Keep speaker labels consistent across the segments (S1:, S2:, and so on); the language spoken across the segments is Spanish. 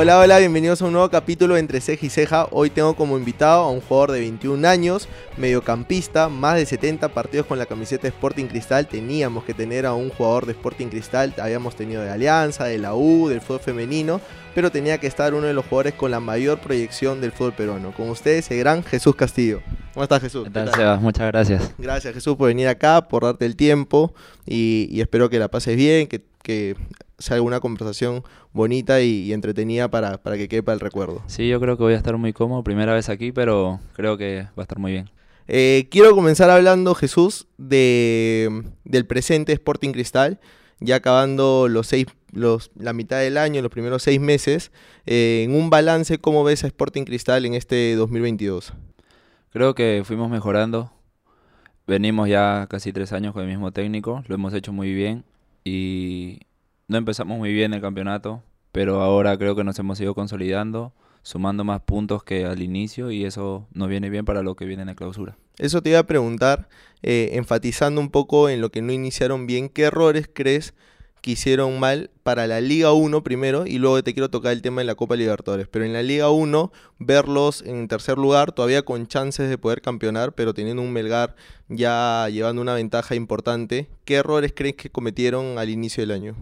S1: Hola, hola, bienvenidos a un nuevo capítulo entre ceja y ceja. Hoy tengo como invitado a un jugador de 21 años, mediocampista, más de 70 partidos con la camiseta de Sporting Cristal. Teníamos que tener a un jugador de Sporting Cristal, habíamos tenido de Alianza, de la U, del fútbol femenino, pero tenía que estar uno de los jugadores con la mayor proyección del fútbol peruano. Con ustedes, el gran Jesús Castillo. ¿Cómo estás, Jesús?
S2: ¿Qué tal, Sebas? Muchas gracias.
S1: Gracias, Jesús, por venir acá, por darte el tiempo y, espero que la pases bien, que, que sea alguna conversación bonita y, entretenida para, para, que quepa el recuerdo.
S2: Sí, yo creo que voy a estar muy cómodo, primera vez aquí, pero creo que va a estar muy bien.
S1: Eh, quiero comenzar hablando, Jesús, de, del presente Sporting Cristal, ya acabando los seis, los, la mitad del año, los primeros seis meses, eh, en un balance, ¿cómo ves a Sporting Cristal en este 2022?
S2: Creo que fuimos mejorando, venimos ya casi tres años con el mismo técnico, lo hemos hecho muy bien y no empezamos muy bien el campeonato, pero ahora creo que nos hemos ido consolidando, sumando más puntos que al inicio y eso nos viene bien para lo que viene en la clausura.
S1: Eso te iba a preguntar, eh, enfatizando un poco en lo que no iniciaron bien, ¿qué errores crees que hicieron mal para la Liga 1 primero y luego te quiero tocar el tema de la Copa Libertadores. Pero en la Liga 1, verlos en tercer lugar, todavía con chances de poder campeonar, pero teniendo un Melgar ya llevando una ventaja importante. ¿Qué errores crees que cometieron al inicio del año?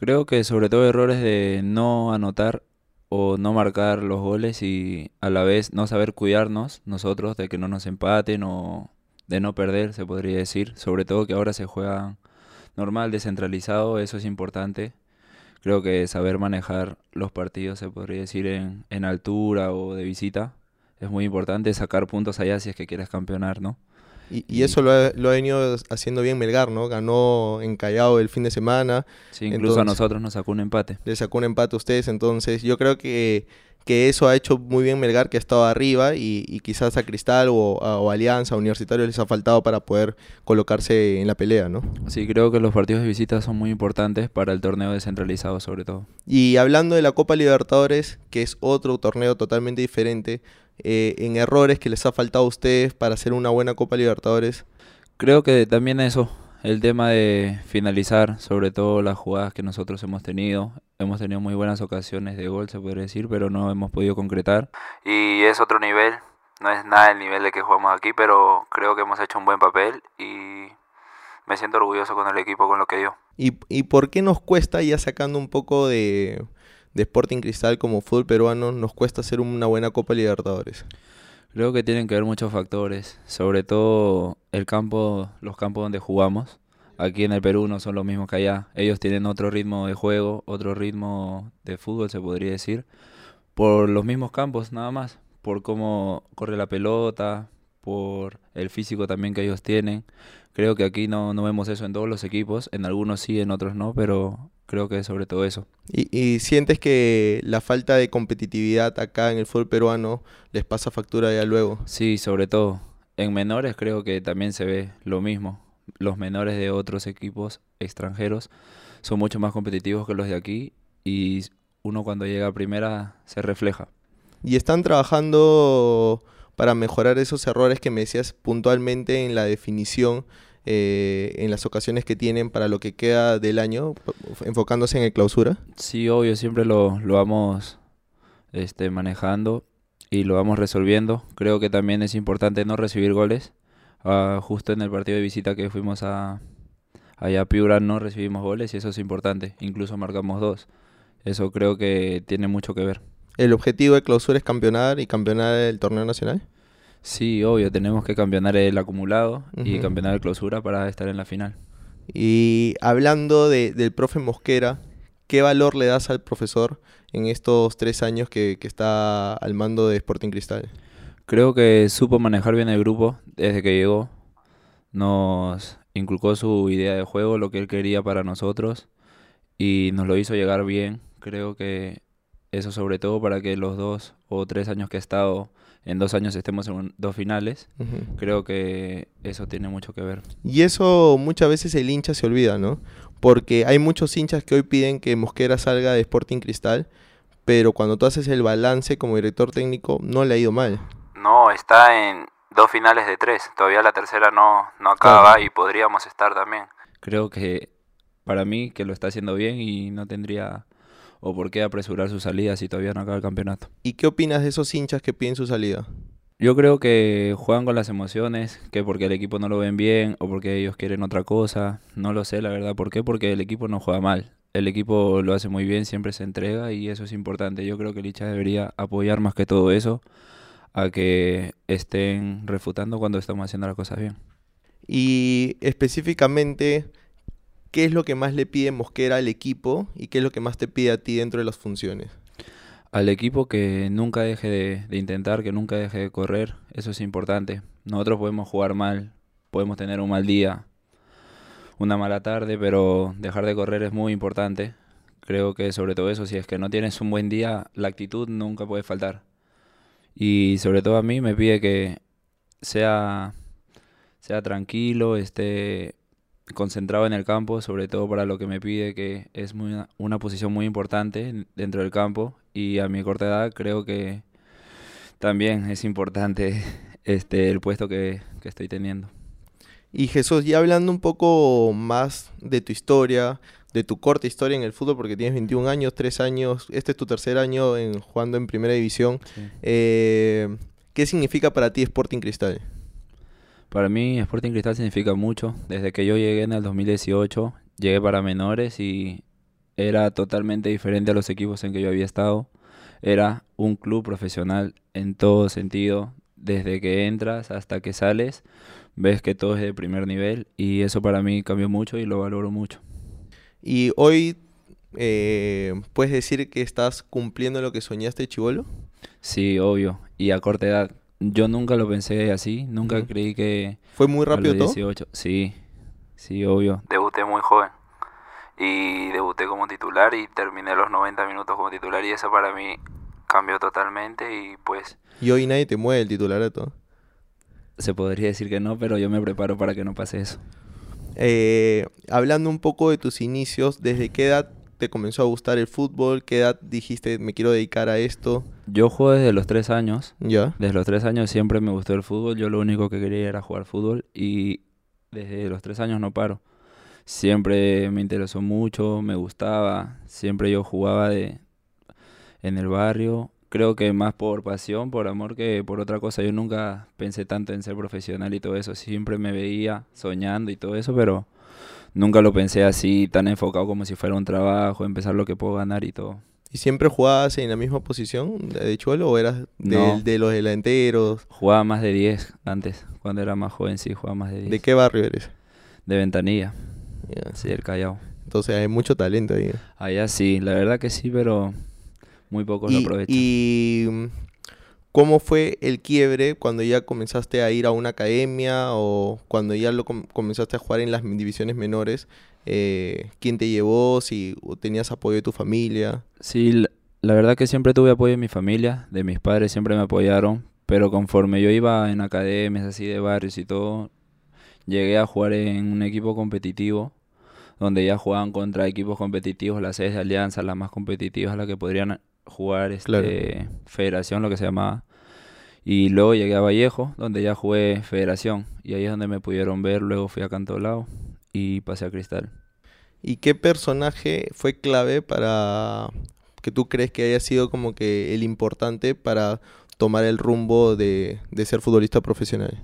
S2: Creo que sobre todo errores de no anotar o no marcar los goles y a la vez no saber cuidarnos nosotros de que no nos empaten o de no perder, se podría decir. Sobre todo que ahora se juega normal, descentralizado, eso es importante. Creo que saber manejar los partidos, se podría decir, en, en altura o de visita, es muy importante. Sacar puntos allá si es que quieres campeonar, ¿no?
S1: Y, eso lo ha, lo ha, venido haciendo bien Melgar, ¿no? Ganó en Callao el fin de semana.
S2: Sí, incluso a nosotros nos sacó un empate.
S1: Le sacó un empate a ustedes, entonces yo creo que, que eso ha hecho muy bien Melgar, que ha estado arriba y, quizás a Cristal o, a, Alianza, Universitario les ha faltado para poder colocarse en la pelea, ¿no?
S2: Sí, creo que los partidos de visita son muy importantes para el torneo descentralizado sobre todo.
S1: Y hablando de la Copa Libertadores, que es otro torneo totalmente diferente, eh, en errores que les ha faltado a ustedes para hacer una buena Copa Libertadores?
S2: Creo que también eso, el tema de finalizar, sobre todo las jugadas que nosotros hemos tenido. Hemos tenido muy buenas ocasiones de gol, se podría decir, pero no hemos podido concretar. Y es otro nivel, no es nada el nivel de que jugamos aquí, pero creo que hemos hecho un buen papel y me siento orgulloso con el equipo, con lo que dio.
S1: ¿Y, y por qué nos cuesta, ya sacando un poco de, de Sporting Cristal como fútbol peruano nos cuesta hacer una buena Copa Libertadores?
S2: Creo que tienen que ver muchos factores, sobre todo el campo, los campos donde jugamos. Aquí en el Perú no son los mismos que allá. Ellos tienen otro ritmo de juego, otro ritmo de fútbol, se podría decir, por los mismos campos nada más, por cómo corre la pelota, por el físico también que ellos tienen. Creo que aquí no, no vemos eso en todos los equipos, en algunos sí, en otros no, pero creo que sobre todo eso.
S1: ¿Y, sientes que la falta de competitividad acá en el fútbol peruano les pasa factura ya luego?
S2: Sí, sobre todo. En menores creo que también se ve lo mismo. Los menores de otros equipos extranjeros son mucho más competitivos que los de aquí y uno cuando llega a primera se refleja.
S1: ¿Y están trabajando para mejorar esos errores que me decías puntualmente en la definición? Eh, en las ocasiones que tienen para lo que queda del año, enfocándose en el clausura?
S2: Sí, obvio, siempre lo, lo vamos este, manejando y lo vamos resolviendo. Creo que también es importante no recibir goles. Ah, justo en el partido de visita que fuimos a, allá a Piura no recibimos goles y eso es importante. Incluso marcamos dos. Eso creo que tiene mucho que ver.
S1: ¿El objetivo de clausura es campeonar y campeonar el torneo nacional?
S2: Sí, obvio, tenemos que campeonar el acumulado y campeonar el clausura para estar en la final.
S1: Y hablando de, del profe Mosquera, ¿qué valor le das al profesor en estos tres años que, que está al mando de Sporting Cristal?
S2: Creo que supo manejar bien el grupo desde que llegó. Nos inculcó su idea de juego, lo que él quería para nosotros y nos lo hizo llegar bien. Creo que eso sobre todo para que los dos o tres años que ha estado en dos años estemos en dos finales, creo que eso tiene mucho que ver.
S1: Y eso muchas veces el hincha se olvida, ¿no? Porque hay muchos hinchas que hoy piden que Mosquera salga de Sporting Cristal, pero cuando tú haces el balance como director técnico, no le ha ido mal.
S2: No, está en dos finales de tres. Todavía la tercera no, no acaba y podríamos estar también. Creo que para mí que lo está haciendo bien y no tendría o por qué apresurar su salida si todavía no acaba el campeonato.
S1: ¿Y qué opinas de esos hinchas que piden su salida?
S2: Yo creo que juegan con las emociones, que porque el equipo no lo ven bien o porque ellos quieren otra cosa. No lo sé, la verdad. ¿Por qué? Porque el equipo no juega mal. El equipo lo hace muy bien, siempre se entrega y eso es importante. Yo creo que el hincha debería apoyar más que todo eso a que estén refutando cuando estamos haciendo las cosas bien.
S1: Y específicamente, ¿qué es lo que más le pide Mosquera al equipo y qué es lo que más te pide a ti dentro de las funciones?
S2: al equipo que nunca deje de, intentar, que nunca deje de correr, eso es importante. Nosotros podemos jugar mal, podemos tener un mal día, una mala tarde, pero dejar de correr es muy importante. Creo que sobre todo eso, si es que no tienes un buen día, la actitud nunca puede faltar. Y sobre todo a mí me pide que sea, sea tranquilo, esté concentrado en el campo, sobre todo para lo que me pide, que es muy, una posición muy importante dentro del campo y a mi corta edad creo que también es importante este el puesto que, que estoy teniendo.
S1: Y Jesús, ya hablando un poco más de tu historia, de tu corta historia en el fútbol, porque tienes 21 años, 3 años, este es tu tercer año en, jugando en Primera División. Eh, ¿Qué significa para ti Sporting Cristal?
S2: Para mí Sporting Cristal significa mucho. Desde que yo llegué en el 2018, llegué para menores y era totalmente diferente a los equipos en que yo había estado. Era un club profesional en todo sentido. Desde que entras hasta que sales, ves que todo es de primer nivel y eso para mí cambió mucho y lo valoro mucho.
S1: ¿Y hoy eh, puedes decir que estás cumpliendo lo que soñaste, Chivolo?
S2: Sí, obvio. Y a corta edad. Yo nunca lo pensé así, nunca creí que...
S1: ¿Fue muy rápido todo?
S2: Sí, sí, obvio. Debuté muy joven y debuté como titular y terminé los 90 minutos como titular y eso para mí cambió totalmente y pues...
S1: ¿Y hoy nadie te mueve el titularato?
S2: Se podría decir que no, pero yo me preparo para que no pase eso.
S1: Eh, hablando un poco de tus inicios, ¿desde qué edad te comenzó a gustar el fútbol? ¿Qué edad dijiste me quiero dedicar a esto?
S2: Yo juego desde los tres años.
S1: ¿Ya?
S2: Desde los tres años siempre me gustó el fútbol. Yo lo único que quería era jugar fútbol y desde los tres años no paro. Siempre me interesó mucho, me gustaba. Siempre yo jugaba de en el barrio. Creo que más por pasión, por amor que por otra cosa. Yo nunca pensé tanto en ser profesional y todo eso. Siempre me veía soñando y todo eso, pero nunca lo pensé así, tan enfocado como si fuera un trabajo, empezar lo que puedo ganar y todo.
S1: ¿Y siempre jugabas en la misma posición de chuelo o eras de, los delanteros?
S2: Jugaba más de 10 antes, cuando era más joven sí, jugaba más de 10.
S1: ¿De qué barrio eres?
S2: De Ventanilla. Sí, el Callao.
S1: Entonces hay mucho talento ahí.
S2: Allá sí, la verdad que sí, pero muy pocos lo aprovechan.
S1: ¿Y ¿Cómo fue el quiebre cuando ya comenzaste a ir a una academia o cuando ya lo comenzaste a jugar en las divisiones menores? Eh, ¿Quién te llevó? Si tenías apoyo de tu familia.
S2: Sí, la, verdad que siempre tuve apoyo de mi familia, de mis padres siempre me apoyaron, pero conforme yo iba en academias así de barrios y todo, llegué a jugar en un equipo competitivo donde ya jugaban contra equipos competitivos, las sedes de alianza, las más competitivas, las que podrían jugar este, federación, lo que se llamaba. Y luego llegué a Vallejo, donde ya jugué federación. Y ahí es donde me pudieron ver. Luego fui a Cantolao y pasé a Cristal.
S1: ¿Y qué personaje fue clave para que tú crees que haya sido como que el importante para tomar el rumbo de, de ser futbolista profesional?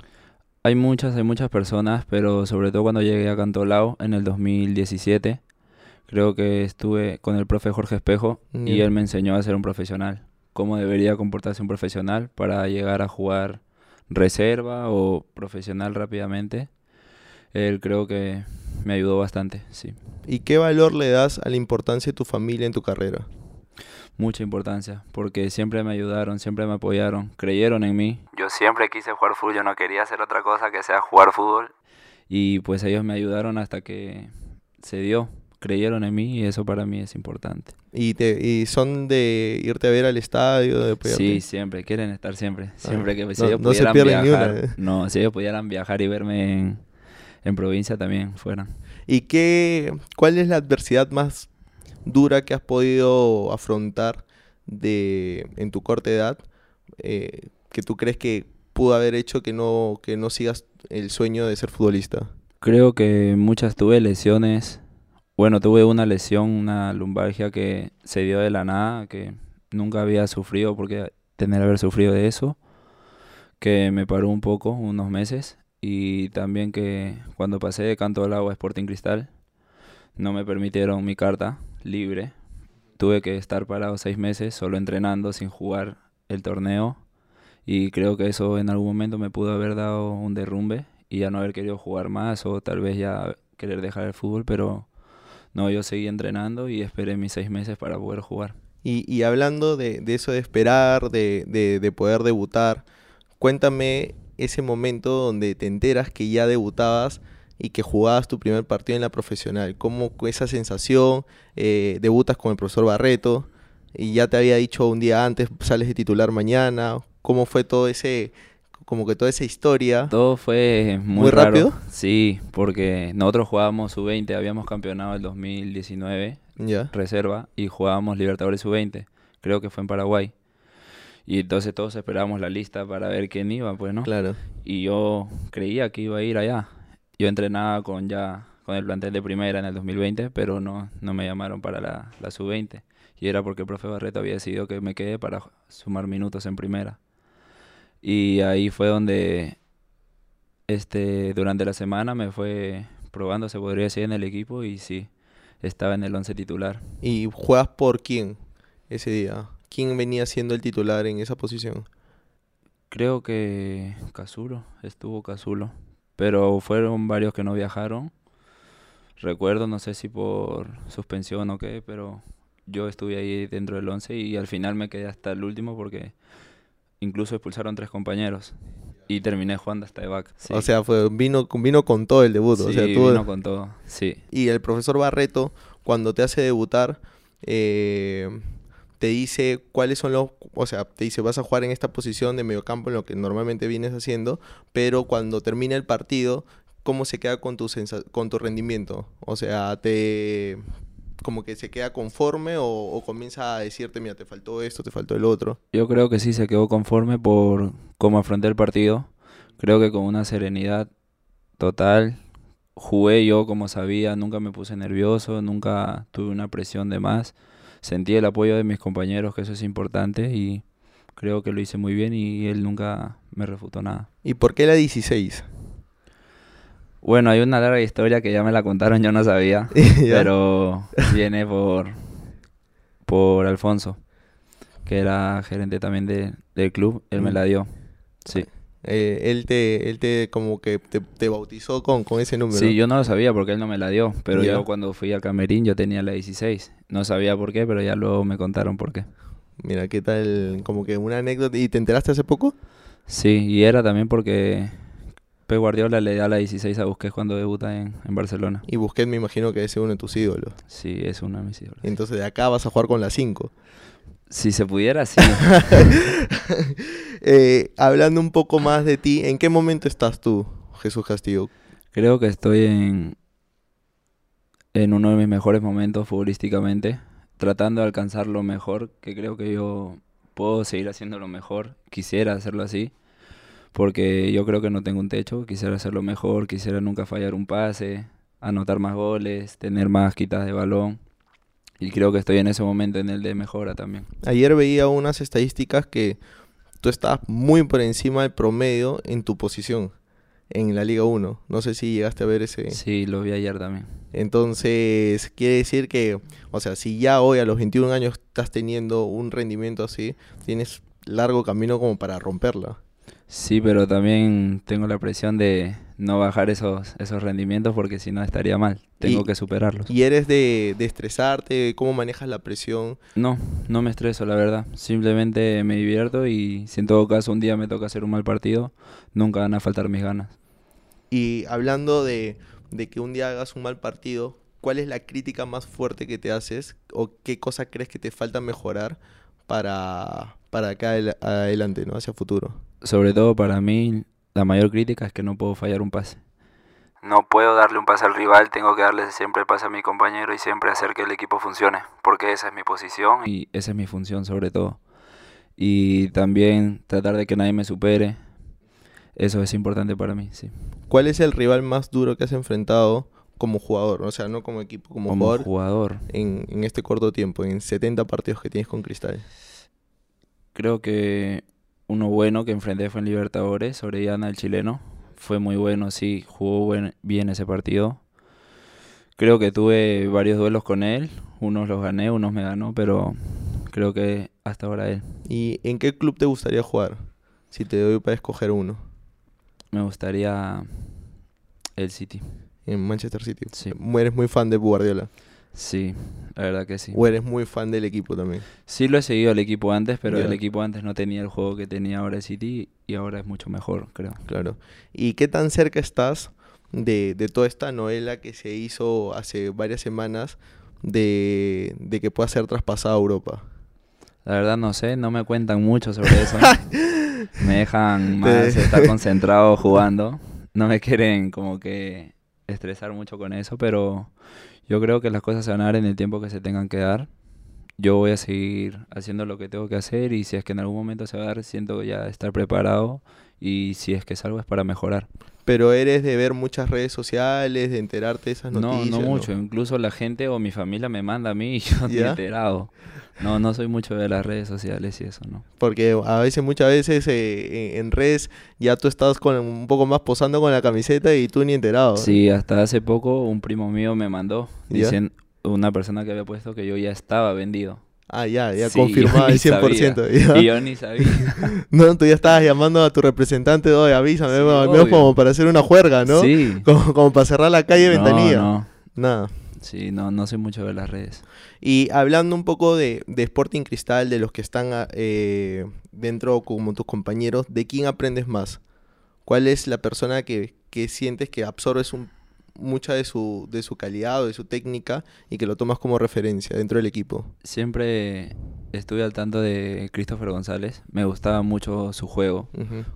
S2: Hay muchas, hay muchas personas, pero sobre todo cuando llegué a Cantolao en el 2017, creo que estuve con el profe Jorge Espejo y él me enseñó a ser un profesional, cómo debería comportarse un profesional para llegar a jugar reserva o profesional rápidamente. Él creo que me ayudó bastante, sí.
S1: ¿Y qué valor le das a la importancia de tu familia en tu carrera?
S2: Mucha importancia, porque siempre me ayudaron, siempre me apoyaron, creyeron en mí. Yo siempre quise jugar fútbol, yo no quería hacer otra cosa que sea jugar fútbol. Y pues ellos me ayudaron hasta que se dio creyeron en mí y eso para mí es importante.
S1: ¿Y, te, y son de irte a ver al estadio? De
S2: sí, siempre, quieren estar siempre. Ah, siempre que si ellos pudieran viajar, ¿eh? no, si ellos pudieran viajar y verme en, en provincia también fueran.
S1: ¿Y qué, cuál es la adversidad más dura que has podido afrontar de, en tu corta edad eh, que tú crees que pudo haber hecho que no, que no sigas el sueño de ser futbolista?
S2: Creo que muchas tuve lesiones Bueno, tuve una lesión, una lumbalgia que se dio de la nada, que nunca había sufrido porque tener haber sufrido de eso, que me paró un poco, unos meses, y también que cuando pasé de Canto al Agua a Sporting Cristal, no me permitieron mi carta libre. Tuve que estar parado seis meses solo entrenando sin jugar el torneo y creo que eso en algún momento me pudo haber dado un derrumbe y ya no haber querido jugar más o tal vez ya querer dejar el fútbol, pero no, yo seguí entrenando y esperé mis seis meses para poder jugar.
S1: Y, hablando de, eso de esperar, de, de, poder debutar, cuéntame ese momento donde te enteras que ya debutabas y que jugabas tu primer partido en la profesional. ¿Cómo esa sensación? Eh, debutas con el profesor Barreto y ya te había dicho un día antes, sales de titular mañana. ¿Cómo fue todo ese, como que toda esa historia?
S2: Todo fue muy, rápido. Sí, porque nosotros jugábamos sub-20, habíamos campeonado el 2019, ya. reserva, y jugábamos Libertadores sub-20. Creo que fue en Paraguay. Y entonces todos esperábamos la lista para ver quién iba, pues, ¿no?
S1: Claro.
S2: Y yo creía que iba a ir allá. Yo entrenaba con ya con el plantel de primera en el 2020, pero no, no me llamaron para la, la sub-20. Y era porque el profe Barreto había decidido que me quedé para sumar minutos en primera. Y ahí fue donde este durante la semana me fue probando, se podría decir, en el equipo y sí, estaba en el once titular.
S1: ¿Y juegas por quién ese día? ¿Quién venía siendo el titular en esa posición?
S2: Creo que Casulo, estuvo Casulo, pero fueron varios que no viajaron. Recuerdo, no sé si por suspensión o qué, pero yo estuve ahí dentro del once y al final me quedé hasta el último porque incluso expulsaron tres compañeros. Y terminé jugando hasta de back.
S1: O sea, fue, vino, vino con todo el debut.
S2: Sí,
S1: vino
S2: con todo, sí.
S1: Y el profesor Barreto, cuando te hace debutar, eh, te dice cuáles son los... O sea, te dice, vas a jugar en esta posición de mediocampo, en lo que normalmente vienes haciendo, pero cuando termina el partido, ¿cómo se queda con tu, con tu rendimiento? O sea, te, como que se queda conforme o, comienza a decirte, mira, te faltó esto, te faltó el otro?
S2: Yo creo que sí se quedó conforme por cómo afronté el partido. Creo que con una serenidad total. Jugué yo como sabía, nunca me puse nervioso, nunca tuve una presión de más. Sentí el apoyo de mis compañeros, que eso es importante, y creo que lo hice muy bien y él nunca me refutó nada.
S1: ¿Y por qué la 16?
S2: Bueno, hay una larga historia que ya me la contaron, yo no sabía, pero viene por, por Alfonso, que era gerente también del club, él me mm. la dio, sí.
S1: Eh, él te, él te como que te, bautizó con, con ese número.
S2: Sí, yo no lo sabía porque él no me la dio, pero yo cuando fui al camerín yo tenía la 16. No sabía por qué, pero ya luego me contaron por qué.
S1: Mira, ¿qué tal? Como que una anécdota. ¿Y te enteraste hace poco?
S2: Sí, y era también porque Pep Guardiola le da la 16 a Busquets cuando debuta en, Barcelona.
S1: Y Busquets me imagino que es uno de tus ídolos.
S2: Sí, es uno de mis ídolos.
S1: Entonces de acá vas a jugar con la 5.
S2: Si se pudiera, sí.
S1: Eh, hablando un poco más de ti, ¿en qué momento estás tú, Jesús Castillo?
S2: Creo que estoy en, en uno de mis mejores momentos futbolísticamente, tratando de alcanzar lo mejor, que creo que yo puedo seguir haciendo lo mejor, quisiera hacerlo así porque yo creo que no tengo un techo, quisiera hacerlo mejor, quisiera nunca fallar un pase, anotar más goles, tener más quitas de balón. Y creo que estoy en ese momento en el de mejora también.
S1: Ayer veía unas estadísticas que tú estás muy por encima del promedio en tu posición en la Liga 1. No sé si llegaste a ver ese.
S2: Sí, lo vi ayer también.
S1: Entonces, quiere decir que, o sea, si ya hoy a los 21 años estás teniendo un rendimiento así, tienes largo camino como para romperla.
S2: Sí, pero también tengo la presión de no bajar esos, esos rendimientos porque si no estaría mal. Tengo que superarlos.
S1: ¿Y eres de, de, estresarte? ¿Cómo manejas la presión?
S2: No, no me estreso, la verdad. Simplemente me divierto y si en todo caso un día me toca hacer un mal partido, nunca van a faltar mis ganas.
S1: Y hablando de, de que un día hagas un mal partido, ¿cuál es la crítica más fuerte que te haces? ¿O qué cosa crees que te falta mejorar para, para acá adelante, ¿no? Hacia futuro
S2: sobre todo para mí, la mayor crítica es que no puedo fallar un pase. No puedo darle un pase al rival, tengo que darle siempre el pase a mi compañero y siempre hacer que el equipo funcione, porque esa es mi posición y esa es mi función sobre todo. Y también tratar de que nadie me supere, eso es importante para mí, sí.
S1: ¿Cuál es el rival más duro que has enfrentado como jugador, o sea, no como equipo, como,
S2: Como
S1: jugador,
S2: jugador,
S1: en, en este corto tiempo, en 70 partidos que tienes con Cristal?
S2: creo que uno bueno que enfrenté fue en Libertadores, Orellana, el chileno. Fue muy bueno, sí, jugó buen- bien ese partido. Creo que tuve varios duelos con él, unos los gané, unos me ganó, pero creo que hasta ahora él.
S1: ¿Y en qué club te gustaría jugar? Si te doy para escoger uno.
S2: Me gustaría el City.
S1: En Manchester City.
S2: Sí.
S1: Eres muy fan de Guardiola.
S2: Sí, la verdad que sí.
S1: O eres muy fan del equipo también.
S2: Sí lo he seguido al equipo antes, pero el equipo antes no tenía el juego que tenía ahora el City y ahora es mucho mejor, creo.
S1: Claro. ¿Y qué tan cerca estás de, de toda esta novela que se hizo hace varias semanas de, de que pueda ser traspasada a Europa?
S2: La verdad no sé, no me cuentan mucho sobre eso. me dejan más estar concentrado jugando. No me quieren como que estresar mucho con eso, pero yo creo que las cosas se van a dar en el tiempo que se tengan que dar. Yo voy a seguir haciendo lo que tengo que hacer y si es que en algún momento se va a dar, siento ya estar preparado y si es que salgo es para mejorar.
S1: Pero eres de ver muchas redes sociales, de enterarte de esas
S2: No,
S1: noticias.
S2: no mucho. Incluso la gente o mi familia me manda a mí y yo ni
S1: ¿Ya?
S2: enterado. No, no soy mucho de las redes sociales y eso, ¿no?
S1: Porque a veces, muchas veces eh, en, redes ya tú estás con un poco más posando con la camiseta y tú ni enterado.
S2: Sí, hasta hace poco un primo mío me mandó una persona que había puesto que yo ya estaba vendido.
S1: Ah, ya, ya
S2: Sí,
S1: al
S2: ni
S1: 100%. ya.
S2: Y yo ni sabía.
S1: No, tú ya estabas llamando a tu representante, oye, avísame,
S2: Sí,
S1: al menos
S2: obvio.
S1: como para hacer una juerga, ¿no?
S2: Sí.
S1: Como, como para cerrar la calle
S2: No,
S1: ventanilla.
S2: no.
S1: Nada.
S2: Sí, no, no soy mucho de las redes.
S1: Y hablando un poco de, de Sporting Cristal, de los que están ah, eh, dentro como tus compañeros, ¿de quién aprendes más? ¿Cuál es la persona que, que sientes que absorbes un- mucha de su, de su calidad o de su técnica y que lo tomas como referencia dentro del equipo?
S2: Siempre estuve al tanto de Christopher González. Me gustaba mucho su juego.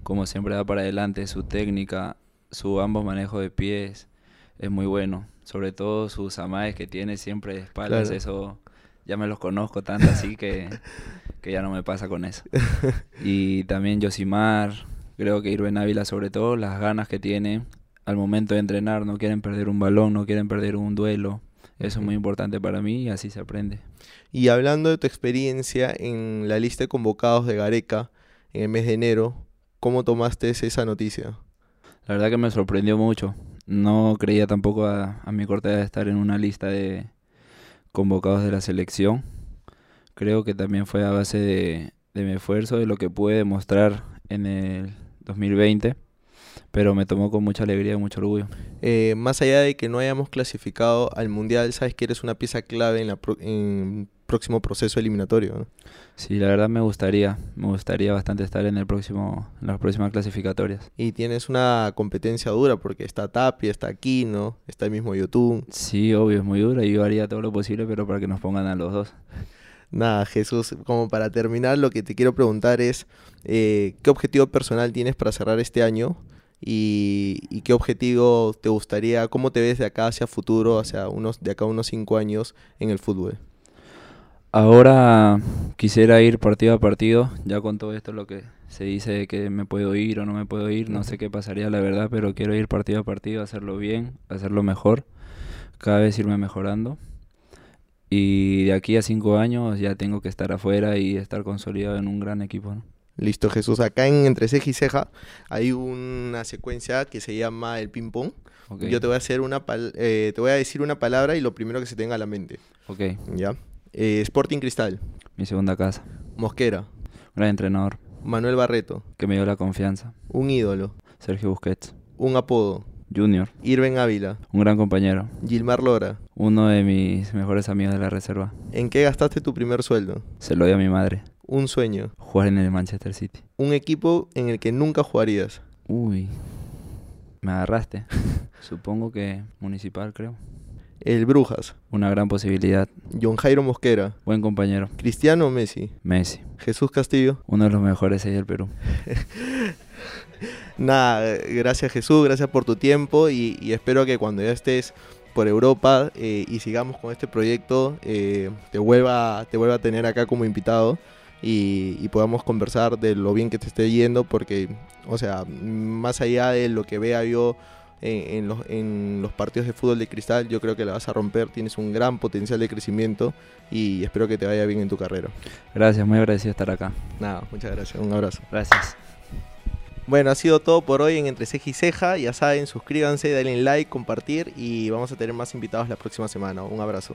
S2: Como siempre va para adelante, su técnica, su ambos manejos de pies es muy bueno. Sobre todo sus amaes que tiene siempre de espaldas,
S1: Claro.
S2: eso ya me los conozco tanto así que, que ya no me pasa con eso. Y también Yosimar, creo que Irben Ávila sobre todo, las ganas que tiene al momento de entrenar, no quieren perder un balón, no quieren perder un duelo. Eso es muy importante para mí y así se aprende.
S1: Y hablando de tu experiencia en la lista de convocados de Gareca en el mes de enero, ¿cómo tomaste esa noticia?
S2: La verdad que me sorprendió mucho. No creía tampoco a, a mi corta de estar en una lista de convocados de la selección. Creo que también fue a base de, de mi esfuerzo, de lo que pude demostrar en el 2020. Pero me tomó con mucha alegría y mucho orgullo.
S1: Eh, más allá de que no hayamos clasificado al Mundial, sabes que eres una pieza clave en la pro- en próximo proceso eliminatorio. ¿no?
S2: Sí, la verdad me gustaría, me gustaría bastante estar en el próximo, en las próximas clasificatorias.
S1: Y tienes una competencia dura porque está Tapia, está Aquino, está el mismo YouTube.
S2: Sí, obvio, es muy duro y yo haría todo lo posible, pero para que nos pongan a los dos.
S1: Nada, Jesús, como para terminar, lo que te quiero preguntar es, eh, ¿qué objetivo personal tienes para cerrar este año? Y, qué objetivo te gustaría, cómo te ves de acá hacia futuro, hacia unos, de acá a unos cinco años en el fútbol.
S2: Ahora quisiera ir partido a partido, ya con todo esto lo que se dice de que me puedo ir o no me puedo ir, no sé qué pasaría la verdad, pero quiero ir partido a partido, hacerlo bien, hacerlo mejor, cada vez irme mejorando. Y de aquí a cinco años ya tengo que estar afuera y estar consolidado en un gran equipo. ¿no?
S1: Listo, Jesús. Acá en Entre Ceja y Ceja hay una secuencia que se llama el ping pong. Yo te voy a hacer una pal- eh, te voy a decir una palabra y lo primero que se tenga a la mente.
S2: ok,
S1: ¿Ya? Eh, Sporting Cristal,
S2: mi segunda casa,
S1: Mosquera,
S2: gran entrenador
S1: Manuel Barreto,
S2: que me dio la confianza,
S1: un ídolo,
S2: Sergio Busquets,
S1: un apodo,
S2: Junior,
S1: Irven Ávila,
S2: un gran compañero,
S1: Gilmar Lora.
S2: uno de mis mejores amigos de la reserva.
S1: ¿En qué gastaste tu primer sueldo?
S2: Se lo doy a mi madre.
S1: Un sueño,
S2: Jugar en el Manchester City.
S1: un equipo en el que nunca jugarías.
S2: Uy, me agarraste. Supongo que municipal, creo.
S1: El Brujas,
S2: Una gran posibilidad.
S1: John Jairo Mosquera,
S2: Buen compañero.
S1: Cristiano Messi,
S2: Messi.
S1: Jesús Castillo.
S2: Uno de los mejores seis del Perú.
S1: Nada, gracias Jesús, gracias por tu tiempo y, y espero que cuando ya estés por Europa eh, y sigamos con este proyecto, eh, te, vuelva, te vuelva a tener acá como invitado y, y podamos conversar de lo bien que te esté yendo porque, o sea, más allá de lo que vea yo en, los, en los partidos de fútbol de cristal. Yo creo que la vas a romper, tienes un gran potencial de crecimiento y espero que te vaya bien en tu carrera.
S2: Gracias, muy agradecido estar acá.
S1: Nada, muchas gracias, un abrazo.
S2: Gracias.
S1: Bueno, ha sido todo por hoy en Entre Ceja y Ceja. Ya saben, suscríbanse, denle like, compartir y vamos a tener más invitados la próxima semana. Un abrazo.